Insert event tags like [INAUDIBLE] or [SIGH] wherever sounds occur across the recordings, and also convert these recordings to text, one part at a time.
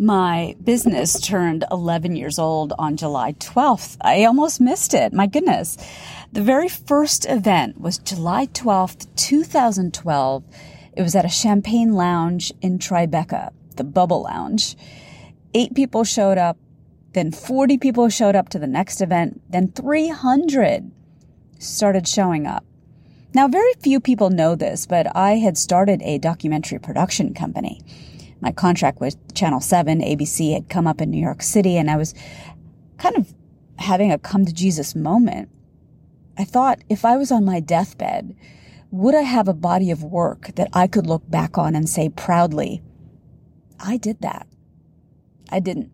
My business turned 11 years old on July 12th. I almost missed it. My goodness. The very first event was July 12th, 2012. It was at a champagne lounge in Tribeca, the Bubble Lounge. Eight people showed up, then 40 people showed up to the next event, then 300 started showing up. Now, very few people know this, but I had started a documentary production company my contract with Channel 7, ABC had come up in New York City and I was kind of having a come to Jesus moment. I thought if I was on my deathbed, would I have a body of work that I could look back on and say proudly, I did that. I didn't.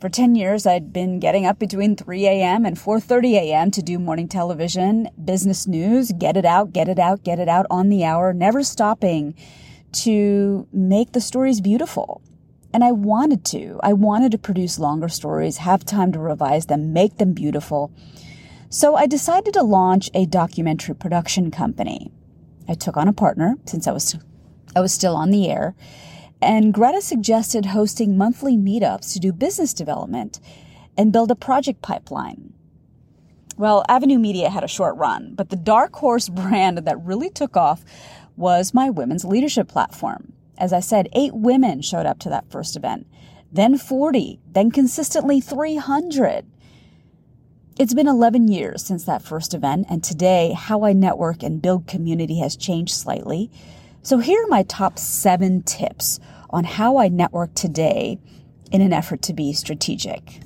For 10 years, I'd been getting up between 3 a.m. and 4.30 a.m. to do morning television, business news, get it out, get it out, get it out on the hour, never stopping to make the stories beautiful. And I wanted to. I wanted to produce longer stories, have time to revise them, make them beautiful. So I decided to launch a documentary production company. I took on a partner since I was I was still on the air, and Greta suggested hosting monthly meetups to do business development and build a project pipeline. Well, Avenue Media had a short run, but the dark horse [LAUGHS] brand that really took off was my women's leadership platform. As I said, eight women showed up to that first event, then 40, then consistently 300. It's been 11 years since that first event, and today, how I network and build community has changed slightly. So, here are my top seven tips on how I network today in an effort to be strategic.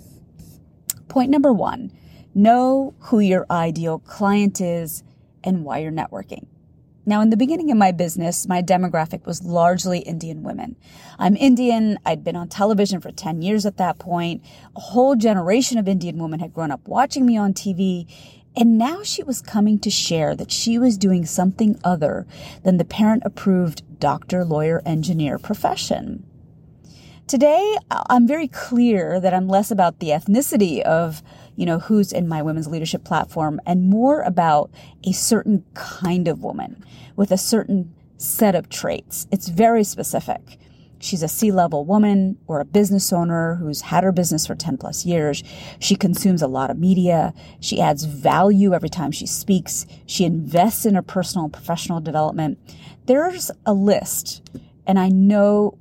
Point number one know who your ideal client is and why you're networking. Now, in the beginning of my business, my demographic was largely Indian women. I'm Indian. I'd been on television for 10 years at that point. A whole generation of Indian women had grown up watching me on TV. And now she was coming to share that she was doing something other than the parent approved doctor, lawyer, engineer profession. Today, I'm very clear that I'm less about the ethnicity of you know, who's in my women's leadership platform and more about a certain kind of woman with a certain set of traits. It's very specific. She's a C level woman or a business owner who's had her business for 10 plus years. She consumes a lot of media. She adds value every time she speaks. She invests in her personal and professional development. There's a list and I know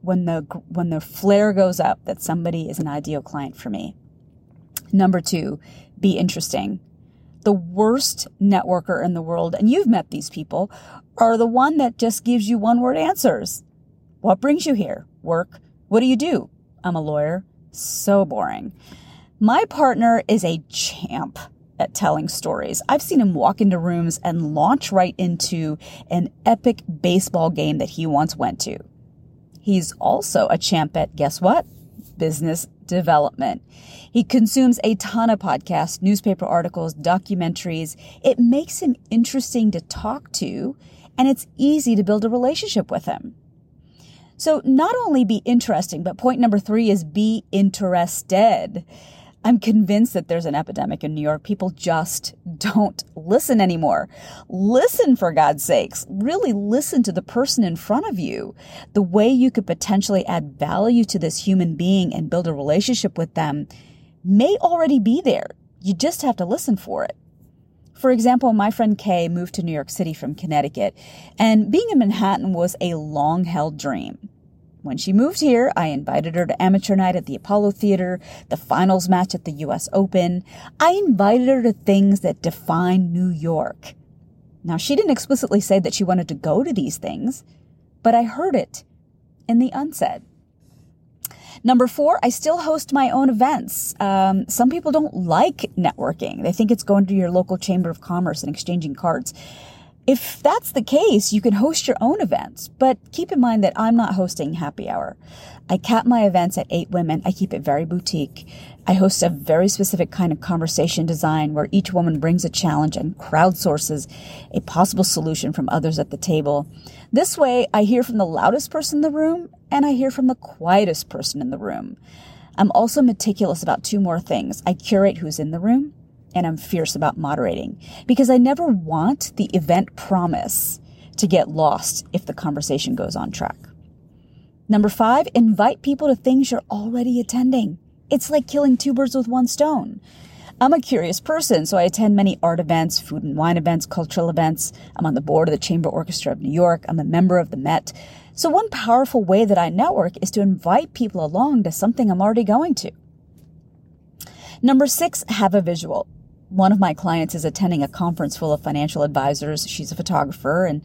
when the, when the flare goes up that somebody is an ideal client for me. Number two, be interesting. The worst networker in the world, and you've met these people, are the one that just gives you one word answers. What brings you here? Work. What do you do? I'm a lawyer. So boring. My partner is a champ at telling stories. I've seen him walk into rooms and launch right into an epic baseball game that he once went to. He's also a champ at guess what? Business development. He consumes a ton of podcasts, newspaper articles, documentaries. It makes him interesting to talk to, and it's easy to build a relationship with him. So not only be interesting, but point number three is be interested. I'm convinced that there's an epidemic in New York. People just don't listen anymore. Listen for God's sakes. Really listen to the person in front of you. The way you could potentially add value to this human being and build a relationship with them may already be there. You just have to listen for it. For example, my friend Kay moved to New York City from Connecticut, and being in Manhattan was a long held dream. When she moved here, I invited her to amateur night at the Apollo Theater, the finals match at the US Open. I invited her to things that define New York. Now, she didn't explicitly say that she wanted to go to these things, but I heard it in the unsaid. Number four, I still host my own events. Um, some people don't like networking. They think it's going to your local chamber of commerce and exchanging cards. If that's the case, you can host your own events, but keep in mind that I'm not hosting happy hour. I cap my events at eight women. I keep it very boutique. I host a very specific kind of conversation design where each woman brings a challenge and crowdsources a possible solution from others at the table. This way, I hear from the loudest person in the room and I hear from the quietest person in the room. I'm also meticulous about two more things. I curate who's in the room and I'm fierce about moderating because I never want the event promise to get lost if the conversation goes on track. Number five, invite people to things you're already attending. It's like killing two birds with one stone. I'm a curious person, so I attend many art events, food and wine events, cultural events. I'm on the board of the Chamber Orchestra of New York. I'm a member of the Met. So one powerful way that I network is to invite people along to something I'm already going to. Number six, have a visual. One of my clients is attending a conference full of financial advisors. She's a photographer and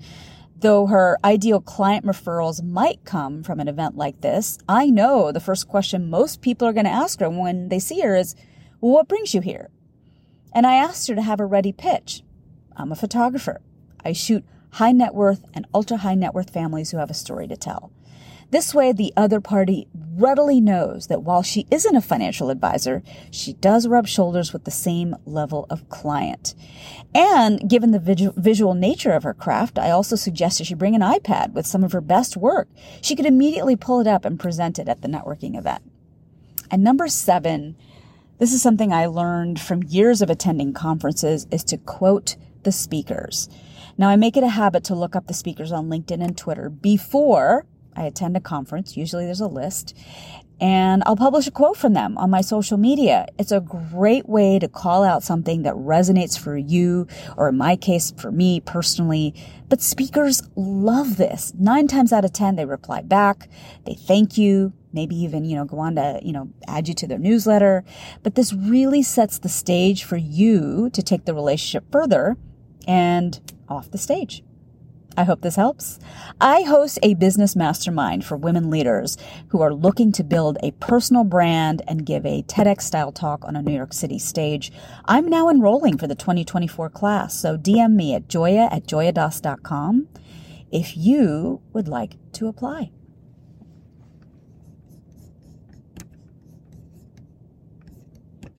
Though her ideal client referrals might come from an event like this, I know the first question most people are going to ask her when they see her is, well, what brings you here? And I asked her to have a ready pitch. I'm a photographer. I shoot high net worth and ultra high net worth families who have a story to tell. This way, the other party readily knows that while she isn't a financial advisor, she does rub shoulders with the same level of client. And given the visual nature of her craft, I also suggested she bring an iPad with some of her best work. She could immediately pull it up and present it at the networking event. And number seven, this is something I learned from years of attending conferences is to quote the speakers. Now I make it a habit to look up the speakers on LinkedIn and Twitter before I attend a conference. Usually there's a list and I'll publish a quote from them on my social media. It's a great way to call out something that resonates for you, or in my case, for me personally. But speakers love this. Nine times out of 10, they reply back. They thank you. Maybe even, you know, go on to, you know, add you to their newsletter. But this really sets the stage for you to take the relationship further and off the stage. I hope this helps. I host a business mastermind for women leaders who are looking to build a personal brand and give a TEDx style talk on a New York City stage. I'm now enrolling for the 2024 class, so DM me at joya at joyadas.com if you would like to apply.